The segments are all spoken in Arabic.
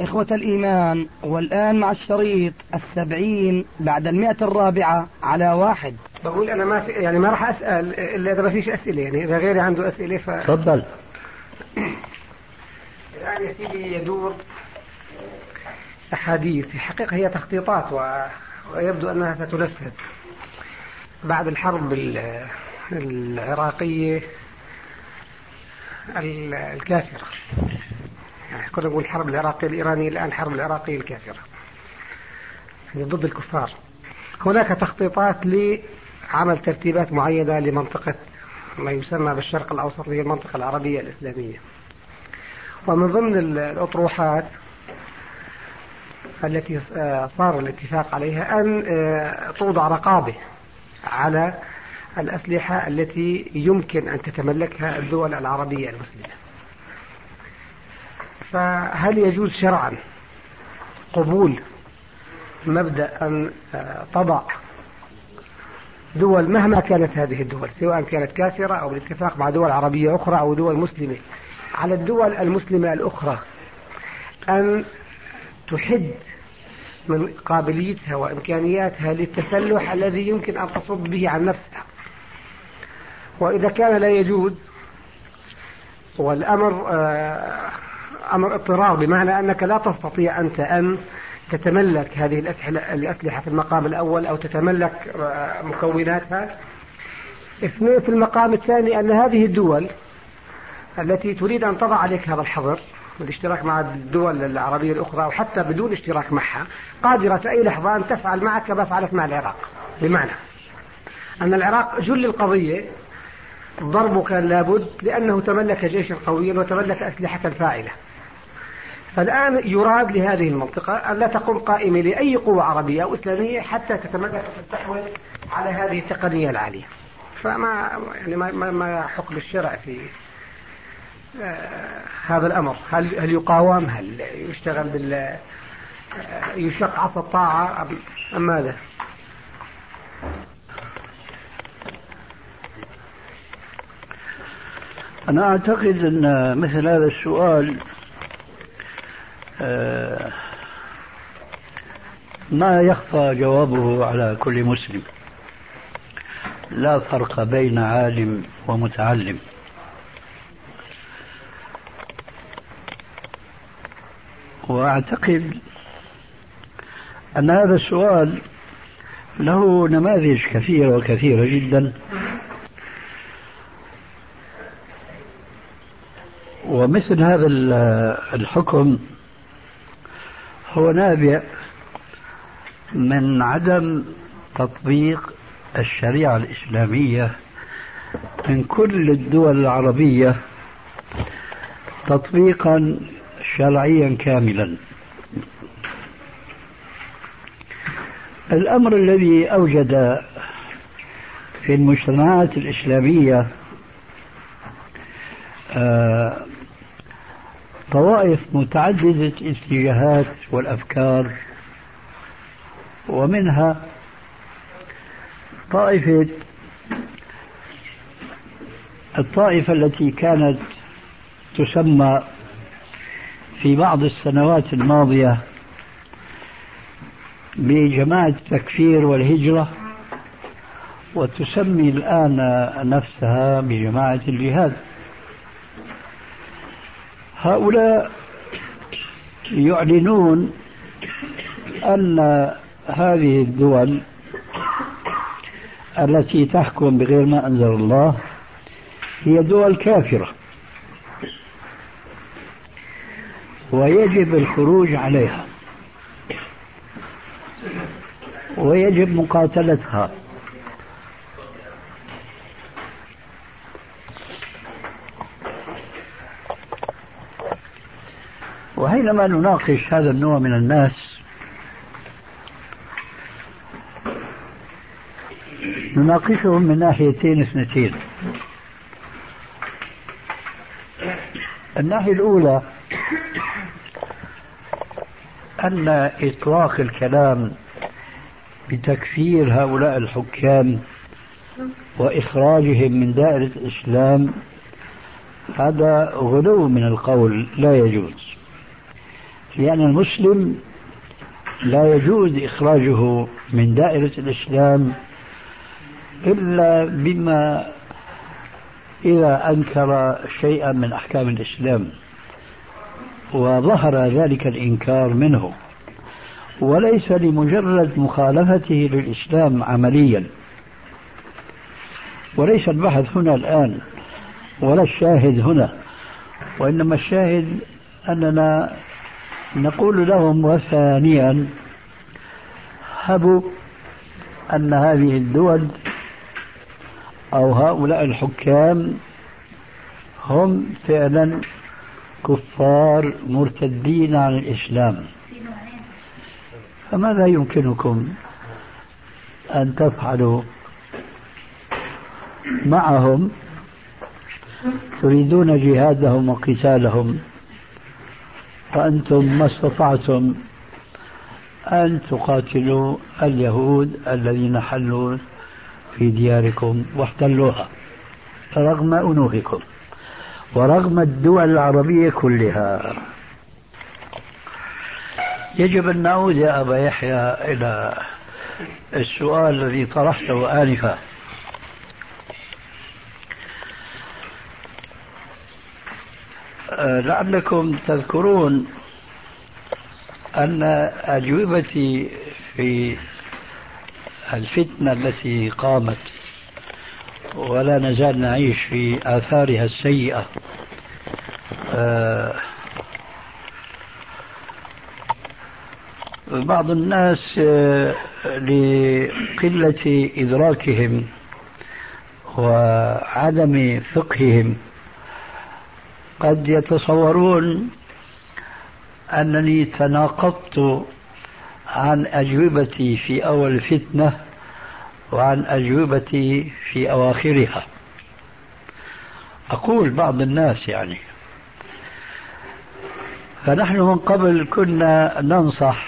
إخوة الإيمان والآن مع الشريط السبعين بعد المئة الرابعة على واحد. بقول أنا ما في يعني ما راح أسأل إلا إذا ما فيش أسئلة يعني إذا غيري عنده أسئلة ف تفضل. الآن يا سيدي يدور أحاديث. في الحقيقة هي تخطيطات و... ويبدو أنها ستنفذ. بعد الحرب العراقية الكافرة. كنا نقول الحرب العراقية الإيرانية الآن الحرب العراقية الكافرة. يعني ضد الكفار. هناك تخطيطات لعمل ترتيبات معينة لمنطقة ما يسمى بالشرق الأوسط هي المنطقة العربية الإسلامية. ومن ضمن الأطروحات التي صار الاتفاق عليها أن توضع رقابة على الأسلحة التي يمكن أن تتملكها الدول العربية المسلمة. فهل يجوز شرعا قبول مبدأ أن تضع دول مهما كانت هذه الدول سواء كانت كافرة أو بالاتفاق مع دول عربية أخرى أو دول مسلمة على الدول المسلمة الأخرى أن تحد من قابليتها وإمكانياتها للتسلح الذي يمكن أن تصد به عن نفسها. وإذا كان لا يجوز والأمر أمر اضطرار بمعنى أنك لا تستطيع أنت أن تتملك هذه الأسلحة في المقام الأول أو تتملك مكوناتها. اثنين في المقام الثاني أن هذه الدول التي تريد أن تضع عليك هذا الحظر بالاشتراك مع الدول العربية الأخرى أو حتى بدون اشتراك معها قادرة في أي لحظة أن تفعل معك كما فعلت مع العراق. بمعنى أن العراق جل القضية ضربه كان لابد لأنه تملك جيشا قويا وتملك أسلحة فاعلة. فالآن يراد لهذه المنطقة أن لا تقوم قائمة لأي قوة عربية أو إسلامية حتى تتملك وتستحوذ على هذه التقنية العالية. فما يعني ما, ما حكم الشرع في آه هذا الأمر؟ هل هل يقاوم؟ هل يشتغل بال آه يشق عصا الطاعة؟ أم ماذا؟ أنا أعتقد أن مثل هذا السؤال ما يخفى جوابه على كل مسلم. لا فرق بين عالم ومتعلم. وأعتقد أن هذا السؤال له نماذج كثيرة وكثيرة جدا. ومثل هذا الحكم هو نابع من عدم تطبيق الشريعة الإسلامية من كل الدول العربية تطبيقا شرعيا كاملا. الأمر الذي أوجد في المجتمعات الإسلامية آه طوائف متعددة الاتجاهات والأفكار ومنها طائفة الطائفة التي كانت تسمى في بعض السنوات الماضية بجماعة التكفير والهجرة وتسمي الآن نفسها بجماعة الجهاد. هؤلاء يعلنون أن هذه الدول التي تحكم بغير ما أنزل الله هي دول كافرة. ويجب الخروج عليها. ويجب مقاتلتها. حينما نناقش هذا النوع من الناس نناقشهم من ناحيتين اثنتين. الناحية الأولى أن إطلاق الكلام بتكفير هؤلاء الحكام وإخراجهم من دائرة الإسلام هذا غلو من القول لا يجوز. لأن المسلم لا يجوز إخراجه من دائرة الإسلام إلا بما إذا أنكر شيئا من أحكام الإسلام وظهر ذلك الإنكار منه. وليس لمجرد مخالفته للإسلام عمليا. وليس البحث هنا الآن ولا الشاهد هنا. وإنما الشاهد أننا نقول لهم وثانيا هبوا أن هذه الدول أو هؤلاء الحكام هم فعلا كفار مرتدين عن الإسلام. فماذا يمكنكم أن تفعلوا معهم؟ تريدون جهادهم وقتالهم. وأنتم ما استطعتم أن تقاتلوا اليهود الذين حلوا في دياركم واحتلوها رغم أنوفكم ورغم الدول العربية كلها. يجب أن نعود يا أبا يحيى إلى السؤال الذي طرحته آنفا. لعلكم تذكرون أن أجوبتي في الفتنة التي قامت ولا نزال نعيش في آثارها السيئة آه، بعض الناس آه، لقلة إدراكهم وعدم فقههم قد يتصورون أنني تناقضت عن أجوبتي في أول الفتنة وعن أجوبتي في أواخرها. أقول بعض الناس يعني. فنحن من قبل كنا ننصح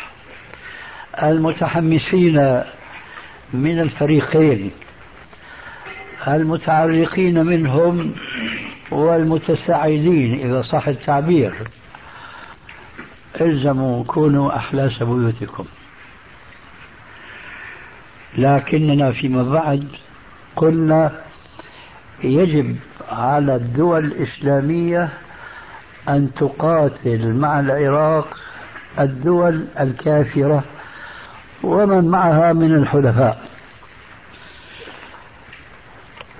المتحمسين من الفريقين. المتعرقين منهم والمتساعدين إذا صح التعبير. إلزموا كونوا أحلاس بيوتكم لكننا فيما بعد قلنا يجب على الدول الإسلامية أن تقاتل مع العراق الدول الكافرة ومن معها من الحلفاء.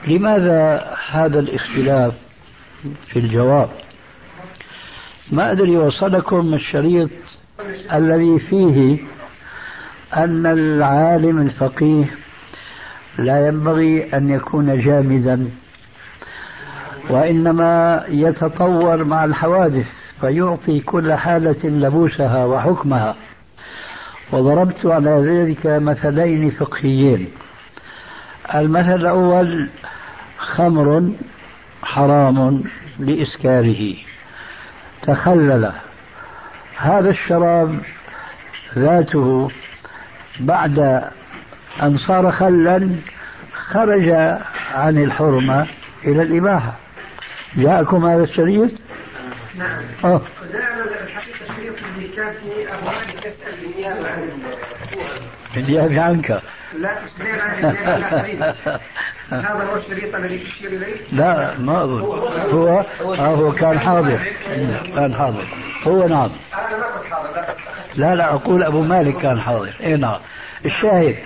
لماذا هذا الاختلاف؟ في الجواب. ما أدري وصلكم الشريط الذي فيه أن العالم الفقيه لا ينبغي أن يكون جامدا وإنما يتطور مع الحوادث فيعطي كل حالة لبوسها وحكمها. وضربت على ذلك مثلين فقهيين. المثل الأول خمر حرام. لإسكاره تخلل. هذا الشراب ذاته بعد أن صار خلا خرج عن الحرمة إلى الإباحة. جاءكم هذا الشريط؟ نعم. آه. الحقيقة كان في أبواب تسأل بالنيابة عن بالنيابة عنك. لا تسألين عن هذا هو الشريط الذي تشير إليه؟ لا ما أظن. هو آه هو كان حاضر. كان حاضر. هو نعم. أنا ما كنت حاضر لا. لا لا أقول أبو مالك كان حاضر. إيه نعم. الشاهد.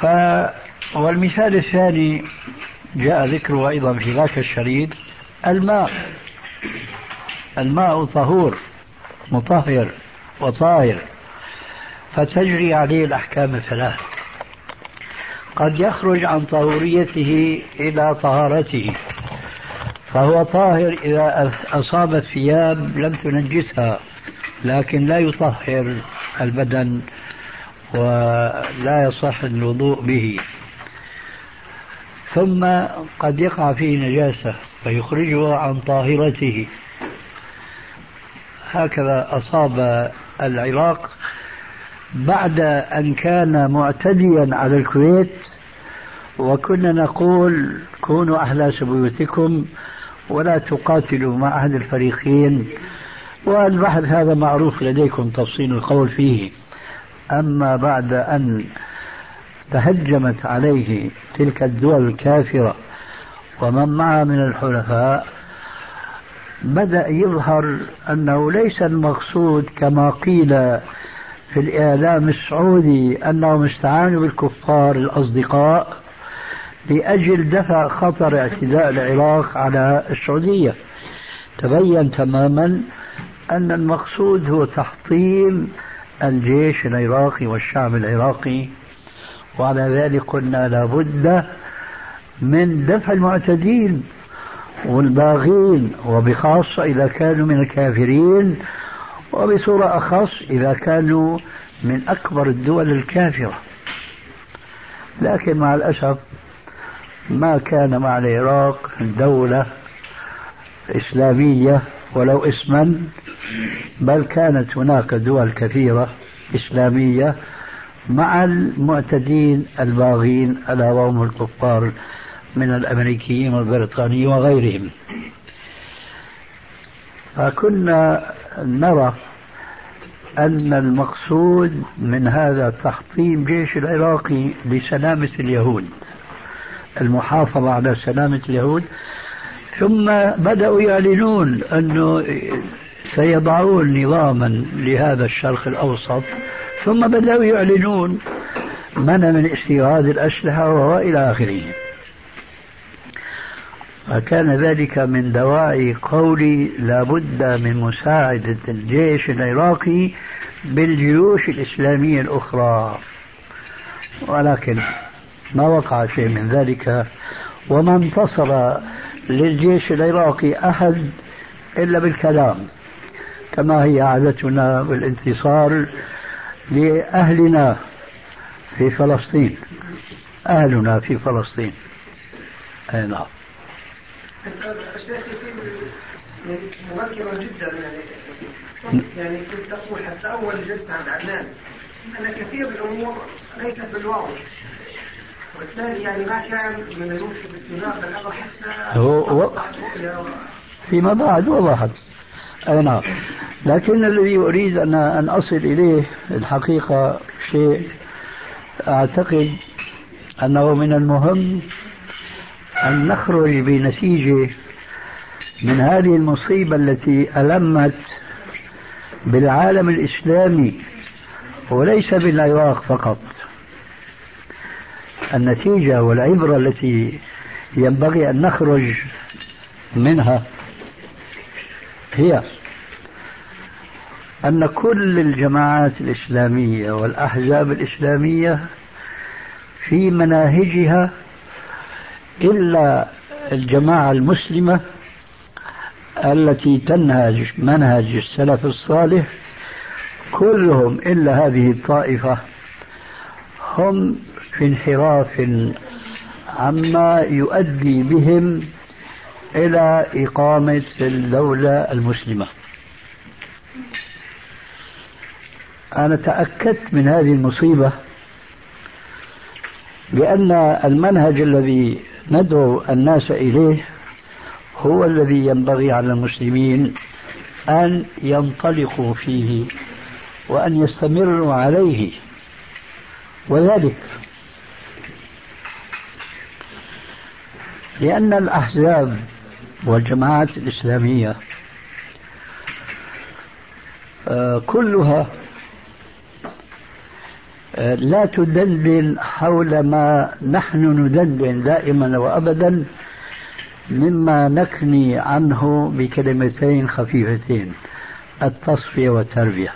ف والمثال الثاني جاء ذكره أيضا في ذاك الشريط. الماء. الماء طهور مطهر وطاهر. فتجري عليه الأحكام الثلاث. قد يخرج عن طهوريته إلى طهارته فهو طاهر إذا أصابت ثياب لم تنجسها لكن لا يطهر البدن ولا يصح الوضوء به. ثم قد يقع فيه نجاسة فيخرجه عن طاهرته. هكذا أصاب العراق بعد أن كان معتديا على الكويت وكنا نقول كونوا أحلاس بيوتكم ولا تقاتلوا مع أحد الفريقين. والبحث هذا معروف لديكم تفصيل القول فيه. أما بعد أن تهجمت عليه تلك الدول الكافرة ومن معها من الحلفاء بدأ يظهر أنه ليس المقصود كما قيل في الإعلام السعودي أنهم استعانوا بالكفار الأصدقاء لأجل دفع خطر اعتداء العراق على السعودية. تبين تماما أن المقصود هو تحطيم الجيش العراقي والشعب العراقي وعلى ذلك قلنا لابد من دفع المعتدين والباغين وبخاصة إذا كانوا من الكافرين وبصورة أخص إذا كانوا من أكبر الدول الكافرة. لكن مع الأسف ما كان مع العراق دولة إسلامية ولو اسما بل كانت هناك دول كثيرة إسلامية مع المعتدين الباغين ألا وهم الكفار من الأمريكيين والبريطانيين وغيرهم. فكنا نرى أن المقصود من هذا تحطيم جيش العراقي لسلامة اليهود المحافظة على سلامة اليهود. ثم بدأوا يعلنون أنه سيضعون نظاما لهذا الشرق الأوسط. ثم بدأوا يعلنون منع من استيراد الأسلحة وإلى آخره. فكان ذلك من دواعي قولي لابد من مساعدة الجيش العراقي بالجيوش الإسلامية الأخرى. ولكن ما وقع شيء من ذلك وما انتصر للجيش العراقي أحد إلا بالكلام كما هي عادتنا بالانتصار لأهلنا في فلسطين. أهلنا في فلسطين. أي نعم. مبكرا جدا يعني يعني كنت أقول حتى اول جلسه عند عدنان ان كثير من الأمور ليست بالواضح والثاني يعني ما كان من الممكن الاتفاق الامر حتى هو فيما بعد وضحت. أي نعم. لكن الذي أريد ان أن أصل إليه الحقيقة شيء أعتقد أنه من المهم أن نخرج بنتيجة من هذه المصيبة التي ألمت بالعالم الإسلامي وليس بالعراق فقط. النتيجة والعبرة التي ينبغي أن نخرج منها هي أن كل الجماعات الإسلامية والأحزاب الإسلامية في مناهجها إلا الجماعة المسلمة التي تنهج منهج السلف الصالح كلهم إلا هذه الطائفة هم في انحراف عما يؤدي بهم إلى إقامة الدولة المسلمة. أنا تأكدت من هذه المصيبة لأن المنهج الذي ندعو الناس إليه هو الذي ينبغي على المسلمين أن ينطلقوا فيه وأن يستمروا عليه. وذلك لأن الأحزاب والجماعات الإسلامية آه، كلها لا تدندن حول ما نحن ندندن دائما وابدا مما نكني عنه بكلمتين خفيفتين التصفية والتربية.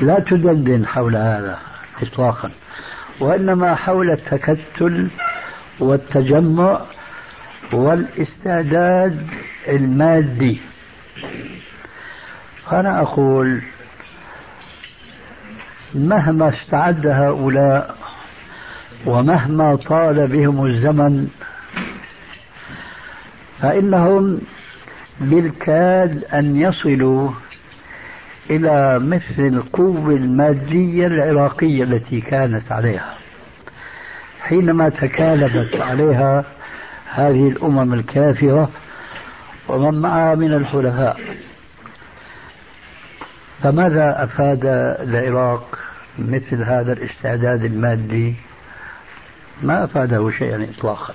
لا تدندن حول هذا اطلاقا وإنما حول التكتل والتجمع والاستعداد المادي. فأنا أقول مهما استعد هؤلاء ومهما طال بهم الزمن فإنهم بالكاد أن يصلوا إلى مثل القوة المادية العراقية التي كانت عليها. حينما تكالبت عليها هذه الأمم الكافرة ومن معها من الحلفاء فماذا أفاد العراق مثل هذا الاستعداد المادي؟ ما أفاده شيئا إطلاقا.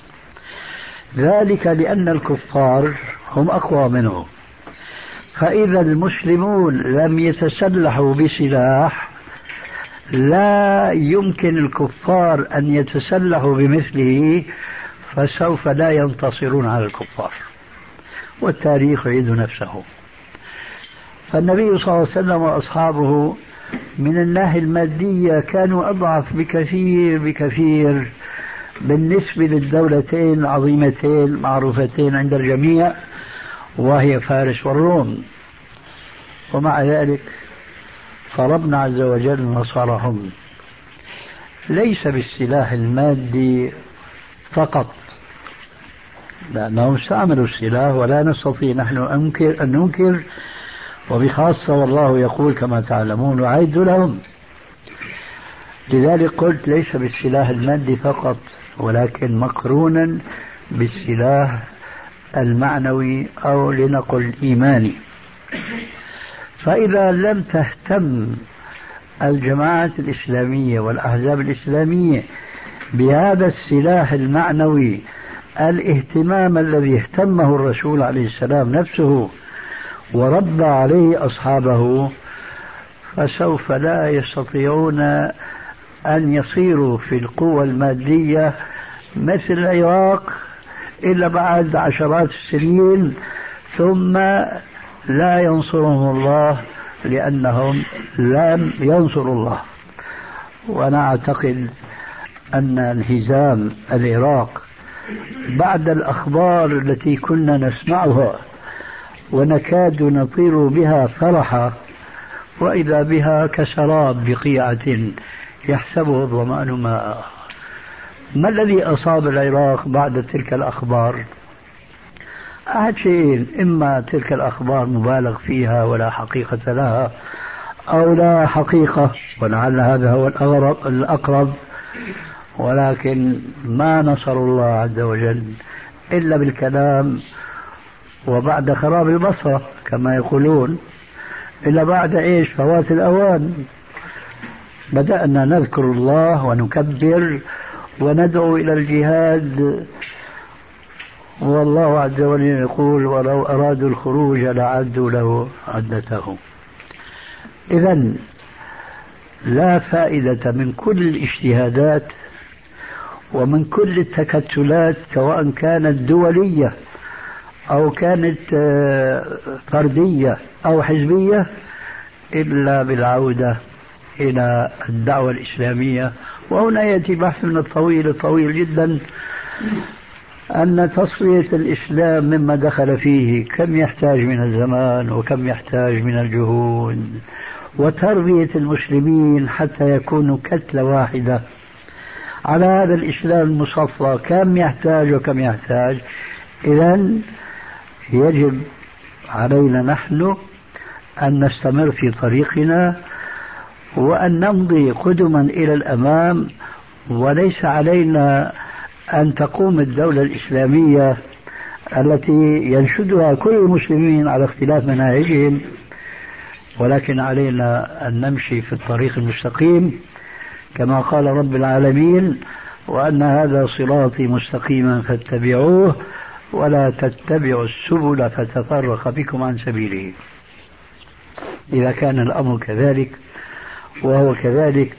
ذلك لأن الكفار هم أقوى منه. فإذا المسلمون لم يتسلحوا بسلاح لا يمكن الكفار أن يتسلحوا بمثله فسوف لا ينتصرون على الكفار. والتاريخ يعيد نفسه. فالنبي صلى الله عليه وسلم وأصحابه من الناحية المادية كانوا أضعف بكثير بكثير بالنسبة للدولتين العظيمتين معروفتين عند الجميع وهي فارس والروم. ومع ذلك فربنا عز وجل نصرهم. ليس بالسلاح المادي فقط لأنهم استعملوا السلاح ولا نستطيع نحن أنكر أن ننكر وبخاصة والله يقول كما تعلمون وعد لهم. لذلك قلت ليس بالسلاح المادي فقط ولكن مقرونا بالسلاح المعنوي أو لنقل الإيماني فإذا لم تهتم الجماعات الإسلامية والأحزاب الإسلامية بهذا السلاح المعنوي الاهتمام الذي اهتمه الرسول عليه السلام نفسه وربى عليه أصحابه فسوف لا يستطيعون أن يصيروا في القوة المادية مثل العراق إلا بعد عشرات السنين ثم لا ينصرهم الله لأنهم لم ينصروا الله. وأنا أعتقد أن انهزام العراق بعد الأخبار التي كنا نسمعها ونكاد نطير بها فرحا وإذا بها كسراب بقيعة يحسبه الظمأن ماء ما الذي أصاب العراق بعد تلك الأخبار؟ أحد شيئين إما تلك الأخبار مبالغ فيها ولا حقيقة لها أو لا حقيقة ولعل هذا هو الأغرب الأقرب ولكن ما نصر الله عز وجل إلا بالكلام وبعد خراب البصرة كما يقولون. إلا بعد إيش؟ فوات الأوان. بدأنا نذكر الله ونكبر وندعو إلى الجهاد. والله عز وجل يقول ولو أرادوا الخروج لعدوا له عدته. إذا لا فائدة من كل الاجتهادات ومن كل التكتلات سواء كانت دولية أو كانت آه، فردية أو حزبية إلا بالعودة إلى الدعوة الإسلامية. وهنا يأتي بحث من الطويل الطويل جدا أن تصفية الإسلام مما دخل فيه كم يحتاج من الزمان وكم يحتاج من الجهود وتربية المسلمين حتى يكونوا كتلة واحدة. على هذا الإسلام المصفى كم يحتاج وكم يحتاج. إذا يجب علينا نحن أن نستمر في طريقنا وأن نمضي قدما إلى الأمام وليس علينا أن تقوم الدولة الإسلامية التي ينشدها كل المسلمين على اختلاف مناهجهم ولكن علينا أن نمشي في الطريق المستقيم. كما قال رب العالمين وأن هذا صراطي مستقيما فاتبعوه ولا تتبعوا السبل فتفرق بكم عن سبيله. إذا كان الأمر كذلك وهو كذلك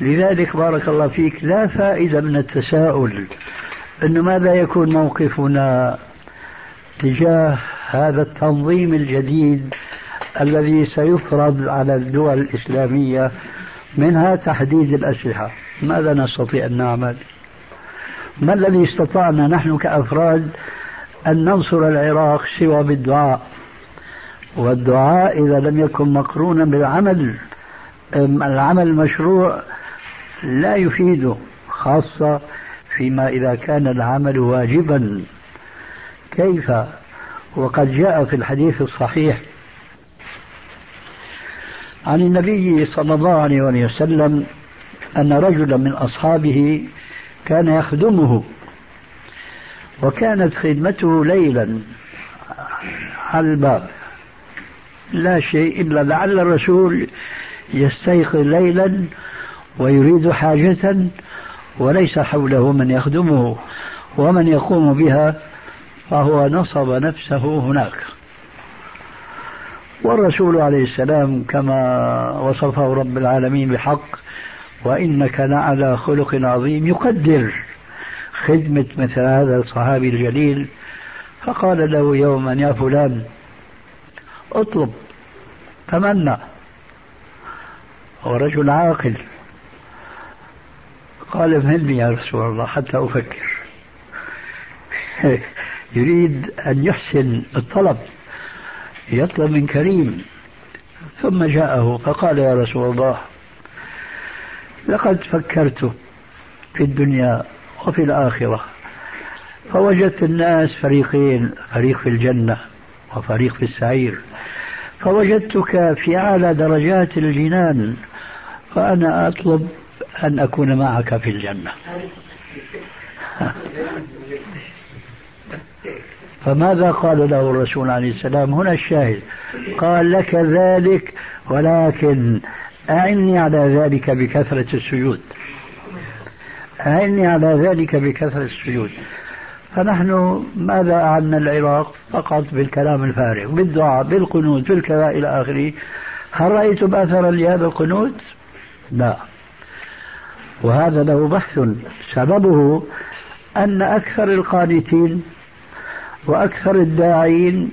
لذلك بارك الله فيك لا فائدة من التساؤل أنه ماذا يكون موقفنا تجاه هذا التنظيم الجديد الذي سيفرض على الدول الإسلامية منها تحديد الأسلحة. ماذا نستطيع أن نعمل؟ ما الذي استطعنا نحن كأفراد أن ننصر العراق سوى بالدعاء. والدعاء إذا لم يكن مقرونا بالعمل العمل المشروع لا يفيده خاصة فيما إذا كان العمل واجبا. كيف؟ وقد جاء في الحديث الصحيح عن النبي صلى الله عليه وسلم أن رجلا من أصحابه كان يخدمه وكانت خدمته ليلا على الباب. لا شيء إلا لعل الرسول يستيقظ ليلا ويريد حاجة وليس حوله من يخدمه ومن يقوم بها فهو نصب نفسه هناك. والرسول عليه السلام كما وصفه رب العالمين بحق وإنك لعلى خلق عظيم يقدر خدمة مثل هذا الصحابي الجليل فقال له يوما يا فلان اطلب تمنى. هو رجل عاقل. قال افهمني يا رسول الله حتى أفكر. يريد أن يحسن الطلب يطلب من كريم. ثم جاءه فقال يا رسول الله لقد فكرت في الدنيا وفي الآخرة. فوجدت الناس فريقين فريق في الجنة وفريق في السعير. فوجدتك في أعلى درجات الجنان فأنا أطلب أن أكون معك في الجنة. فماذا قال له الرسول عليه السلام؟ هنا الشاهد. قال لك ذلك ولكن أعني على ذلك بكثرة السجود. أعني على ذلك بكثرة السجود. فنحن ماذا أعنا العراق فقط بالكلام الفارغ بالدعاء بالقنوت بالكذا إلى آخره؟ هل رأيتم أثرا لهذا القنوت؟ لا. وهذا له بحث. سببه أن أكثر القانتين وأكثر الداعين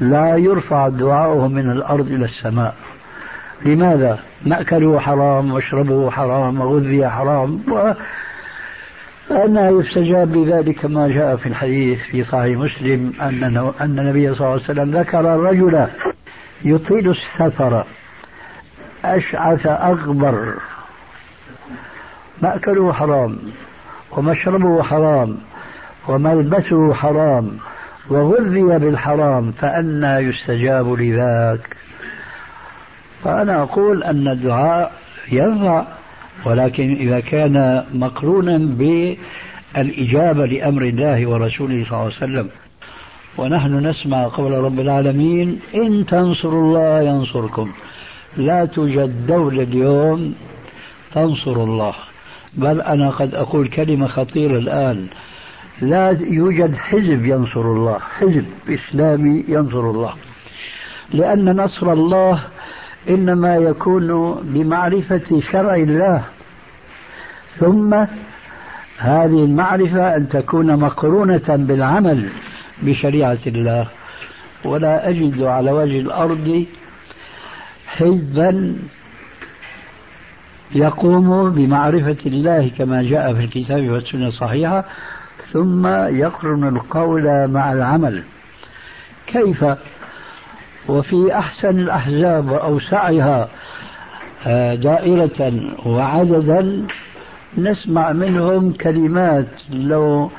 لا يرفع دعاؤهم من الأرض إلى السماء. لماذا؟ مأكله حرام واشربه حرام وغذي حرام و فأنها يستجاب بذلك ما جاء في الحديث في صحيح مسلم أن أن النبي صلى الله عليه وسلم ذكر الرجل يطيل السفر. أشعث أغبر. مأكله حرام ومشربه حرام وملبسه حرام وغذي بالحرام فأنى يستجاب لذاك. فأنا أقول أن الدعاء ينفع ولكن إذا كان مقرونا بالإجابة لأمر الله ورسوله صلى الله عليه وسلم. ونحن نسمع قول رب العالمين إن تنصروا الله ينصركم. لا توجد دولة اليوم تنصر الله. بل أنا قد أقول كلمة خطيرة الآن. لا يوجد حزب ينصر الله حزب إسلامي ينصر الله. لأن نصر الله إنما يكون بمعرفة شرع الله. ثم هذه المعرفة أن تكون مقرونة بالعمل بشريعة الله. ولا أجد على وجه الأرض حزبا يقوم بمعرفة الله كما جاء في الكتاب والسنة الصحيحة ثم يقرن القول مع العمل. كيف وفي أحسن الأحزاب وأوسعها آه، دائرة وعددا نسمع منهم كلمات لو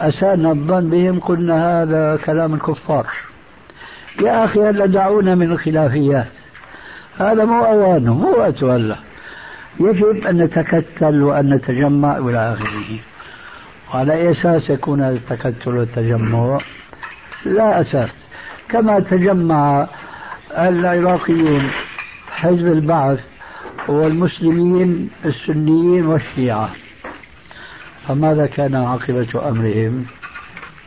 أسانا الظن بهم قلنا هذا كلام الكفار. يا أخي هلا دعونا من الخلافيات؟ هذا مو أوانه مو وقته هلا يجب أن نتكتل وأن نتجمع إلى آخره. وعلى أساس يكون هذا التكتل والتجمع لا أساس. كما تجمع العراقيون حزب البعث والمسلمين السنيين والشيعة. فماذا كان عاقبة أمرهم؟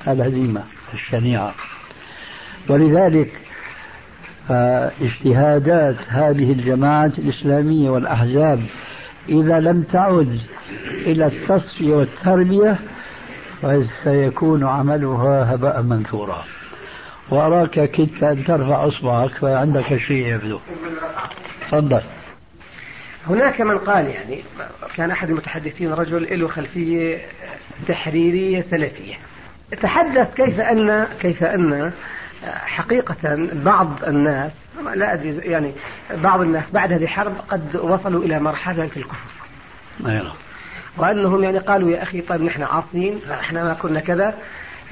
الهزيمة الشنيعة. ولذلك اجتهادات هذه الجماعات الإسلامية والأحزاب إذا لم تعد إلى التصفية والتربية فسيكون عملها هباء منثورا. وأراك كدت أن ترفع إصبعك فعندك شيء يبدو. تفضل. هناك من قال يعني كان أحد المتحدثين رجل له خلفية تحريرية سلفية. تحدث كيف أن كيف أن حقيقة بعض الناس لا أدري يعني بعض الناس بعد هذه الحرب قد وصلوا إلى مرحلة الكفر. أيوة. وأنهم يعني قالوا يا أخي طيب نحن عاصين إحنا ما كنا كذا.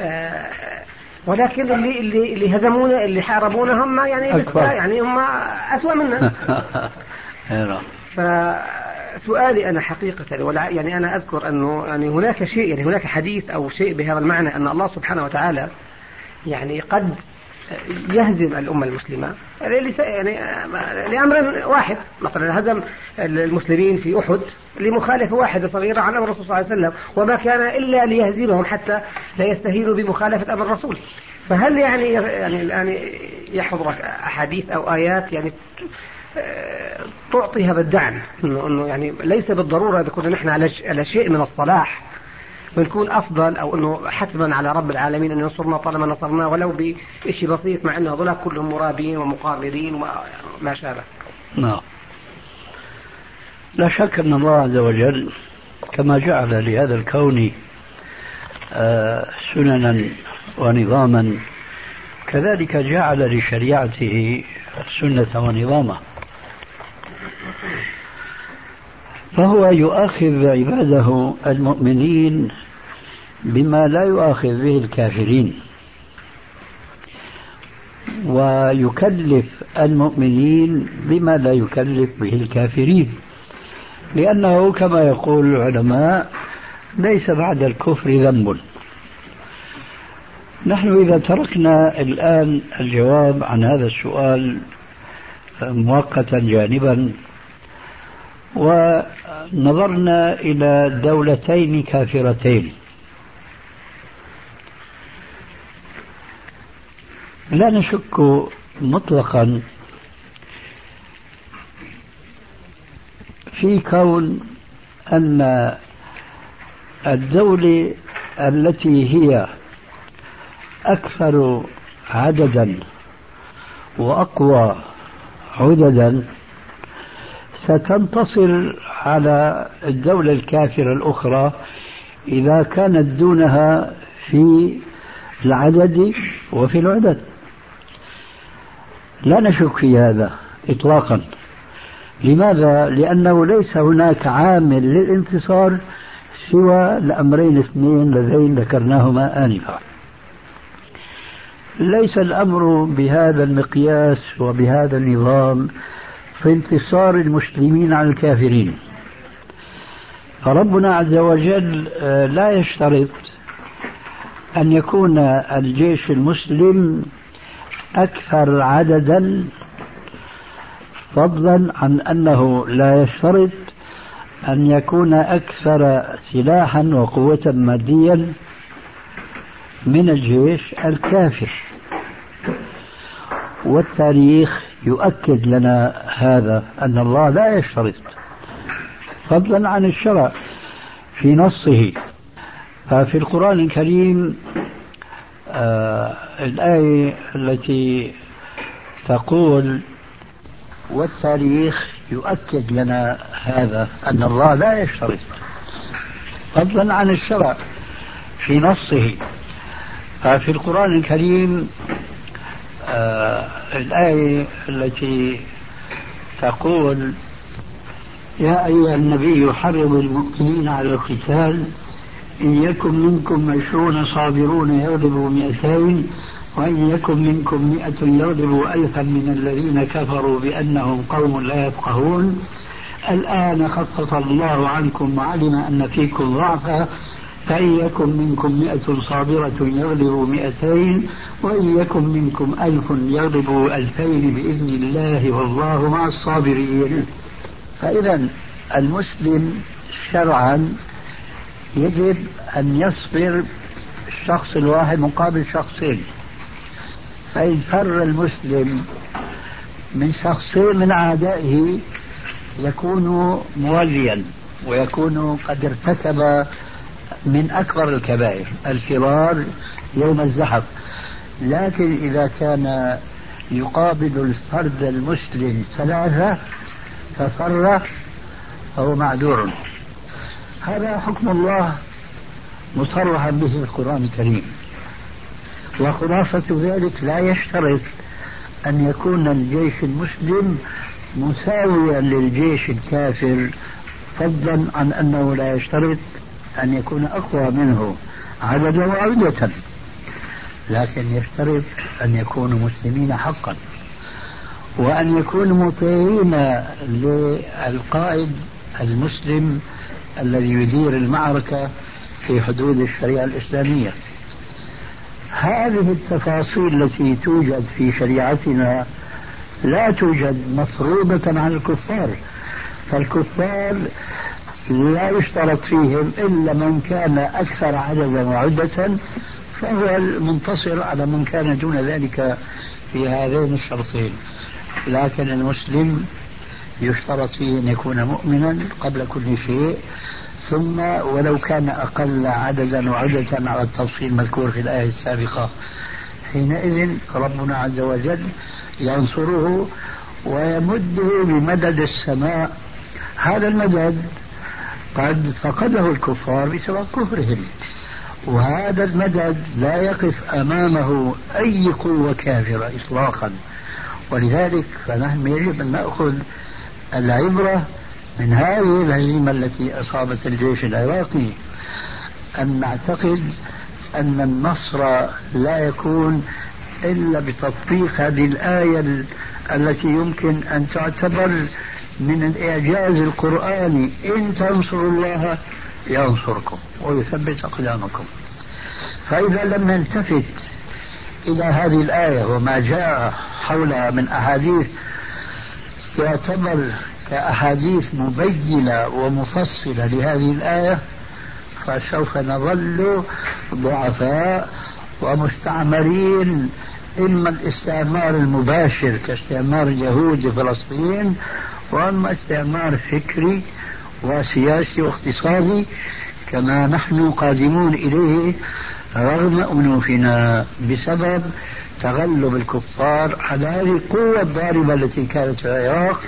آه، ولكن اللي اللي اللي هزمونا اللي حاربونا هم يعني يعني هم أسوأ منا أيوة. فسؤالي أنا حقيقة ولا يعني أنا أذكر أنه يعني هناك شيء يعني هناك حديث أو شيء بهذا المعنى أن الله سبحانه وتعالى يعني قد يهزم الأمة المسلمة. يعني لأمر واحد. مثلا هزم المسلمين في أحد لمخالفة واحدة صغيرة عن أمر الرسول صلى الله عليه وسلم وما كان إلا ليهزمهم حتى لا يستهينوا بمخالفة أمر الرسول. فهل يعني يعني الآن يحضرك أحاديث أو آيات يعني تعطي هذا الدعم إنه يعني ليس بالضرورة اذا كنا نحن على شيء من الصلاح. بنكون أفضل أو إنه حتما على رب العالمين أن ينصرنا طالما نصرناه ولو بشيء بسيط مع إنه هذول كلهم مرابين ومقاررين وما شابه. نعم. لا شك أن الله عز وجل كما جعل لهذا الكون آه، سننا ونظاما كذلك جعل لشريعته سنة ونظاما فهو يؤاخذ عباده المؤمنين بما لا يؤاخذ به الكافرين. ويكلف المؤمنين بما لا يكلف به الكافرين. لأنه كما يقول العلماء ليس بعد الكفر ذنب. نحن إذا تركنا الآن الجواب عن هذا السؤال مؤقتا جانبا ونظرنا إلى دولتين كافرتين. لا نشك مطلقا في كون أن الدولة التي هي أكثر عددا وأقوى عددا ستنتصر على الدولة الكافرة الأخرى إذا كانت دونها في العدد وفي العدد. لا نشك في هذا إطلاقا. لماذا؟ لأنه ليس هناك عامل للانتصار سوى الأمرين الاثنين اللذين ذكرناهما آنفا. ليس الأمر بهذا المقياس وبهذا النظام في انتصار المسلمين على الكافرين. فربنا عز وجل آه، لا يشترط أن يكون الجيش المسلم أكثر عددا فضلا عن أنه لا يشترط أن يكون أكثر سلاحا وقوة ماديا من الجيش الكافر. والتاريخ يؤكد لنا هذا أن الله لا يشترط فضلا عن الشرع في نصه. ففي القرآن الكريم آه الآية التي تقول والتاريخ يؤكد لنا هذا أن الله لا يشترط فضلا عن الشرع في نصه. ففي القرآن الكريم الآية التي تقول يا أيها النبي حرض المؤمنين على القتال إن يكن منكم عشرون صابرون يغلبوا مئتين وإن يكن منكم مئة يغلبوا ألفا من الذين كفروا بأنهم قوم لا يفقهون. الآن خفف الله عنكم وعلم أن فيكم ضعفا. فإن يكن منكم مئة صابرة يغلبوا مئتين وإن يكن منكم ألف يغلبوا ألفين بإذن الله والله مع الصابرين. فإذا المسلم شرعا يجب أن يصبر الشخص الواحد مقابل شخصين. فإن فر المسلم من شخصين من أعدائه يكون موليا ويكون قد ارتكب من أكبر الكبائر الفرار يوم الزحف. لكن إذا كان يقابل الفرد المسلم ثلاثة ففر فهو معذور. هذا حكم الله مصرحا به القرآن الكريم. وخلاصة ذلك لا يشترط أن يكون الجيش المسلم مساويا للجيش الكافر فضلا عن أنه لا يشترط أن يكون أقوى منه عددا وعودة لكن يشترط أن يكونوا مسلمين حقا. وأن يكونوا مطيعين للقائد المسلم الذي يدير المعركة في حدود الشريعة الإسلامية. هذه التفاصيل التي توجد في شريعتنا لا توجد مفروضة على الكفار. فالكفار لا يشترط فيهم إلا من كان أكثر عددا وعدة فهو المنتصر على من كان دون ذلك في هذين الشرطين. لكن المسلم يشترط فيه أن يكون مؤمنا قبل كل شيء ثم ولو كان أقل عددا وعدة على التفصيل المذكور في الآية السابقة حينئذ ربنا عز وجل ينصره ويمده بمدد السماء. هذا المدد قد فقده الكفار بسبب كفرهم. وهذا المدد لا يقف أمامه أي قوة كافرة اطلاقا. ولذلك فنحن يجب أن نأخذ العبرة من هذه الهزيمه التي أصابت الجيش العراقي. أن نعتقد أن النصر لا يكون إلا بتطبيق هذه الآية التي يمكن أن تعتبر من الإعجاز القرآني إن تنصروا الله ينصركم ويثبت أقدامكم. فإذا لم نلتفت إلى هذه الآية وما جاء حولها من أحاديث تعتبر كأحاديث مبينة ومفصلة لهذه الآية فسوف نظل ضعفاء ومستعمرين. إما الاستعمار المباشر كاستعمار اليهود لفلسطين وأما استعمار فكري وسياسي واقتصادي كما نحن قادمون إليه رغم أنوفنا بسبب تغلب الكفار على هذه القوة الضاربة التي كانت في العراق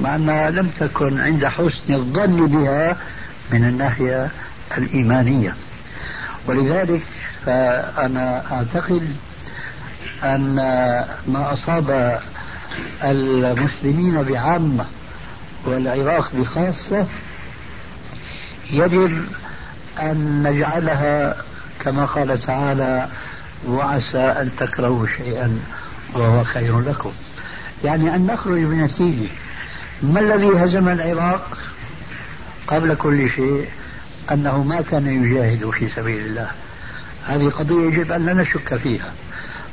مع أنها لم تكن عند حسن الظن بها من الناحية الإيمانية. ولذلك فأنا أعتقد أن ما أصاب المسلمين بعامة والعراق بخاصة يجب أن نجعلها كما قال تعالى وعسى أن تكرهوا شيئا وهو خير لكم. يعني أن نخرج بنتيجة ما الذي هزم العراق قبل كل شيء؟ أنه ما كان يجاهد في سبيل الله. هذه قضية يجب أن لا نشك فيها.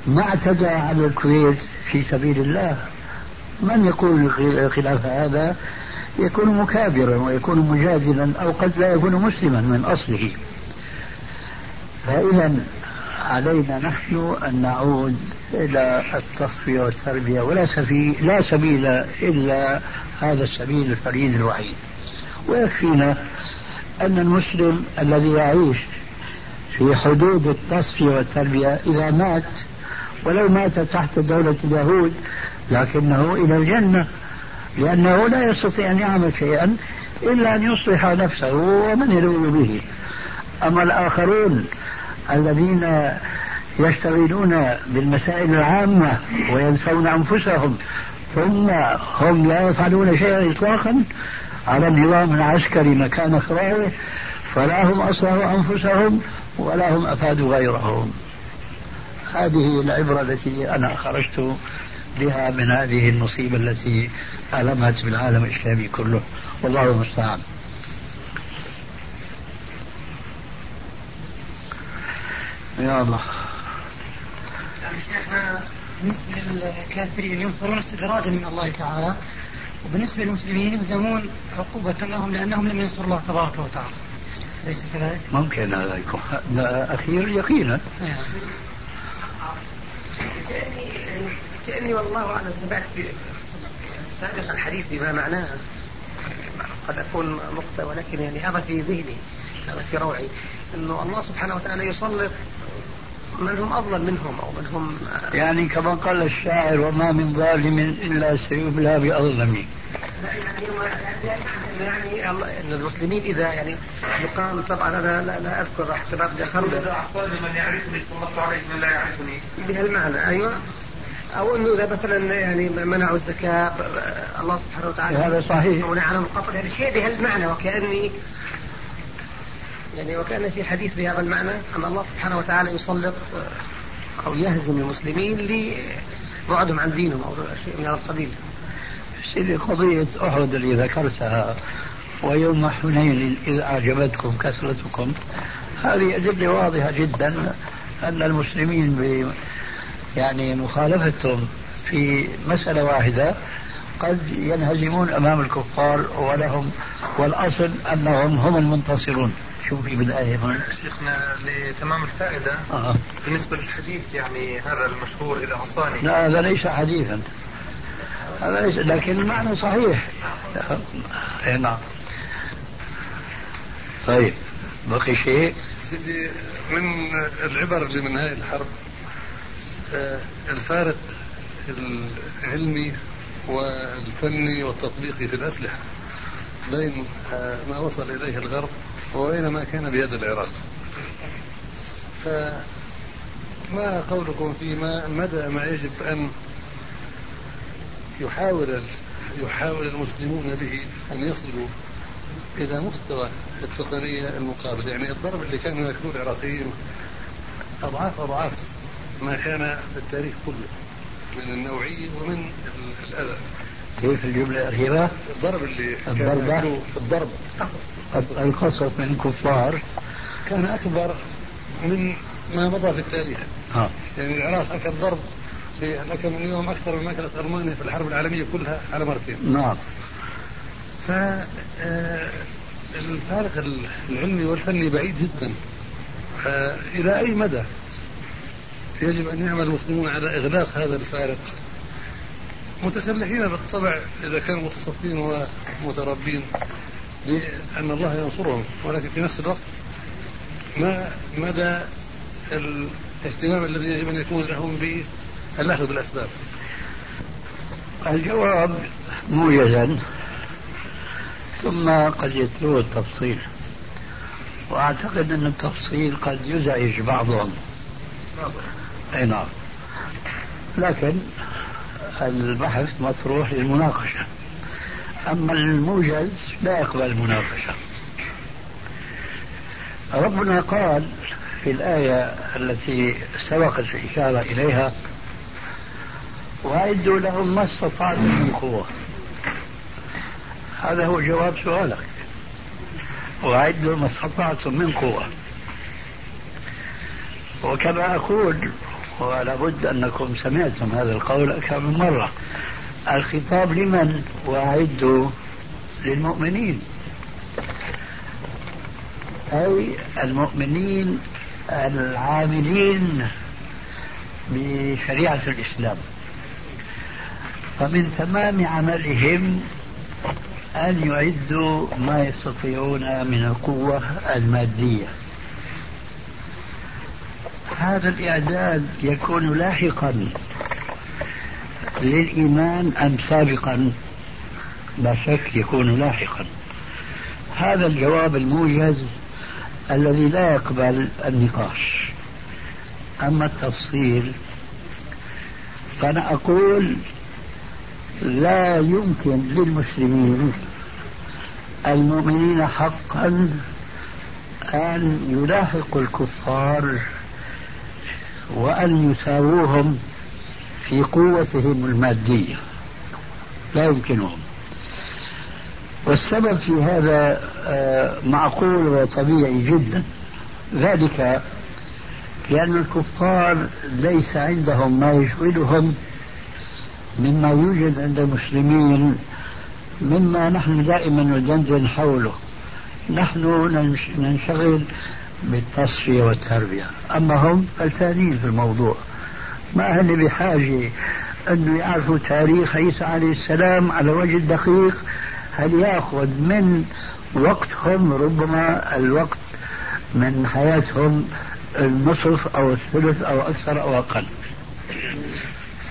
ما اعتدى على الكويت في سبيل الله. من يقول خلاف هذا؟ يكون مكابرا ويكون مجادلا أو قد لا يكون مسلما من أصله. فإذا علينا نحن أن نعود إلى التصفية والتربية ولا سبيل لا سبيل إلا هذا السبيل الفريد الوحيد. ويكفينا أن المسلم الذي يعيش في حدود التصفية والتربية إذا مات ولو مات تحت دولة اليهود لكنه إلى الجنة. لأنه لا يستطيع أن يعمل شيئا إلا أن يصلح نفسه ومن يلوذ به. أما الآخرون الذين يشتغلون بالمسائل العامة وينسون أنفسهم ثم هم لا يفعلون شيئا إطلاقا على النظام العسكري مكان خرائه فلا هم أصلحوا أنفسهم ولا هم أفادوا غيرهم. هذه العبرة التي أنا خرجت بها من هذه المصيبة التي ألمت بالعالم الإسلامي كله. والله المستعان. يا الله. بالنسبة للكافرين ينصرون استدراجا من الله تعالى وبالنسبة للمسلمين يلزمون عقوبة لهم لأنهم لم ينصروا الله تبارك وتعالى. أليس كذلك؟ ممكن هذا يكون. أخير يقينا. نعم. كأني والله أعلم سمعت في سابقا الحديث بما معناه. قد أكون مخطئ ولكن يعني هذا في ذهني هذا في روعي أنه الله سبحانه وتعالى يسلط من هم أفضل منهم أو من هم يعني كما قال الشاعر وما من ظالم إلا سيبلى بأظلمه يعني إن المسلمين إذا يعني يقال طبعا أنا لا, لا أذكر حتى بعد اخر من يعرفني صلى عليه من لا يعرفني. بهالمعنى أيوه. أو إنه إذا مثلا يعني منعوا الزكاة الله سبحانه وتعالى هذا صحيح. عنهم القتل يعني شيء بهالمعنى وكأني يعني وكان في حديث بهذا المعنى أن الله سبحانه وتعالى يسلط أو يهزم المسلمين لبعدهم عن دينهم أو شيء من هذا القبيل. سيدي قضية أحد اللي ذكرتها ويوم حنين إذ أعجبتكم كثرتكم. هذه أدلة واضحة جدا أن المسلمين ب يعني مخالفتهم في مسألة واحدة قد ينهزمون أمام الكفار ولهم والأصل أنهم هم المنتصرون. شو في بالآية هنا؟ شيخنا لتمام الفائدة. آه. بالنسبة للحديث يعني هذا المشهور إذا عصاني لا هذا ليس حديثا. هذا ليس لكن المعنى صحيح. إيه، نعم. طيب بقي شيء؟ سيدي من العبر اللي من هاي الحرب آه، الفارق العلمي والفني والتطبيقي في الأسلحة. بين آه، ما وصل إليه الغرب وبين ما كان بيد العراق. فما قولكم فيما مدى ما يجب أن يحاول يحاول المسلمون به أن يصلوا إلى مستوى التقنية المقابل يعني الضرب اللي كانوا يكون العراقيين أضعاف أضعاف. ما كان في التاريخ كله من النوعية ومن الأذى كيف الجملة الأخيرة؟ الضرب اللي الضرب؟ الضرب. القصص من الكفار. كان أكبر من ما مضى في التاريخ. آه. يعني العراق أكل ضرب في لك من يوم أكثر مما أكلت ألمانيا في الحرب العالمية كلها على مرتين. نعم. ف آه، الفارق العلمي والفني بعيد جدا. إلى أي مدى يجب أن يعمل المسلمون على إغلاق هذا الفارق. متسلحين بالطبع إذا كانوا متصفين ومتربين بأن الله ينصرهم ولكن في نفس الوقت ما مدى الاهتمام الذي يجب أن يكون لهم بالأخذ بالأسباب؟ الجواب موجزا ثم قد يتلو التفصيل. وأعتقد أن التفصيل قد يزعج بعضهم. أي نعم. لكن البحث مطروح للمناقشة. أما الموجز لا يقبل المناقشة. ربنا قال في الآية التي سبقت الاشاره إليها وأعدوا لهم ما استطعتم من قوة. هذا هو جواب سؤالك. وأعدوا ما استطعتم من قوة. وكما أقول ولا بد أنكم سمعتم هذا القول أكثر من مرة. الخطاب لمن؟ وأعدوا للمؤمنين. أي المؤمنين العاملين بشريعة الإسلام. فمن تمام عملهم أن يعدوا ما يستطيعون من القوة المادية. هذا الإعداد يكون لاحقا للإيمان أم سابقا؟ لا شك يكون لاحقا. هذا الجواب الموجز الذي لا يقبل النقاش. أما التفصيل فأنا أقول لا يمكن للمسلمين المؤمنين حقا أن يلاحقوا الكفار وأن يساووهم في قوتهم المادية. لا يمكنهم. والسبب في هذا آه، معقول وطبيعي جدا. ذلك لأن الكفار ليس عندهم ما يشغلهم مما يوجد عند المسلمين مما نحن دائما ندندن حوله. نحن ننشغل بالتصفية والتربية. أما هم فلتانين في الموضوع. ما هن بحاجة أنه يعرفوا تاريخ عيسى عليه السلام على وجه الدقيق. هل يأخذ من وقتهم ربما الوقت من حياتهم النصف أو الثلث أو أكثر أو أقل؟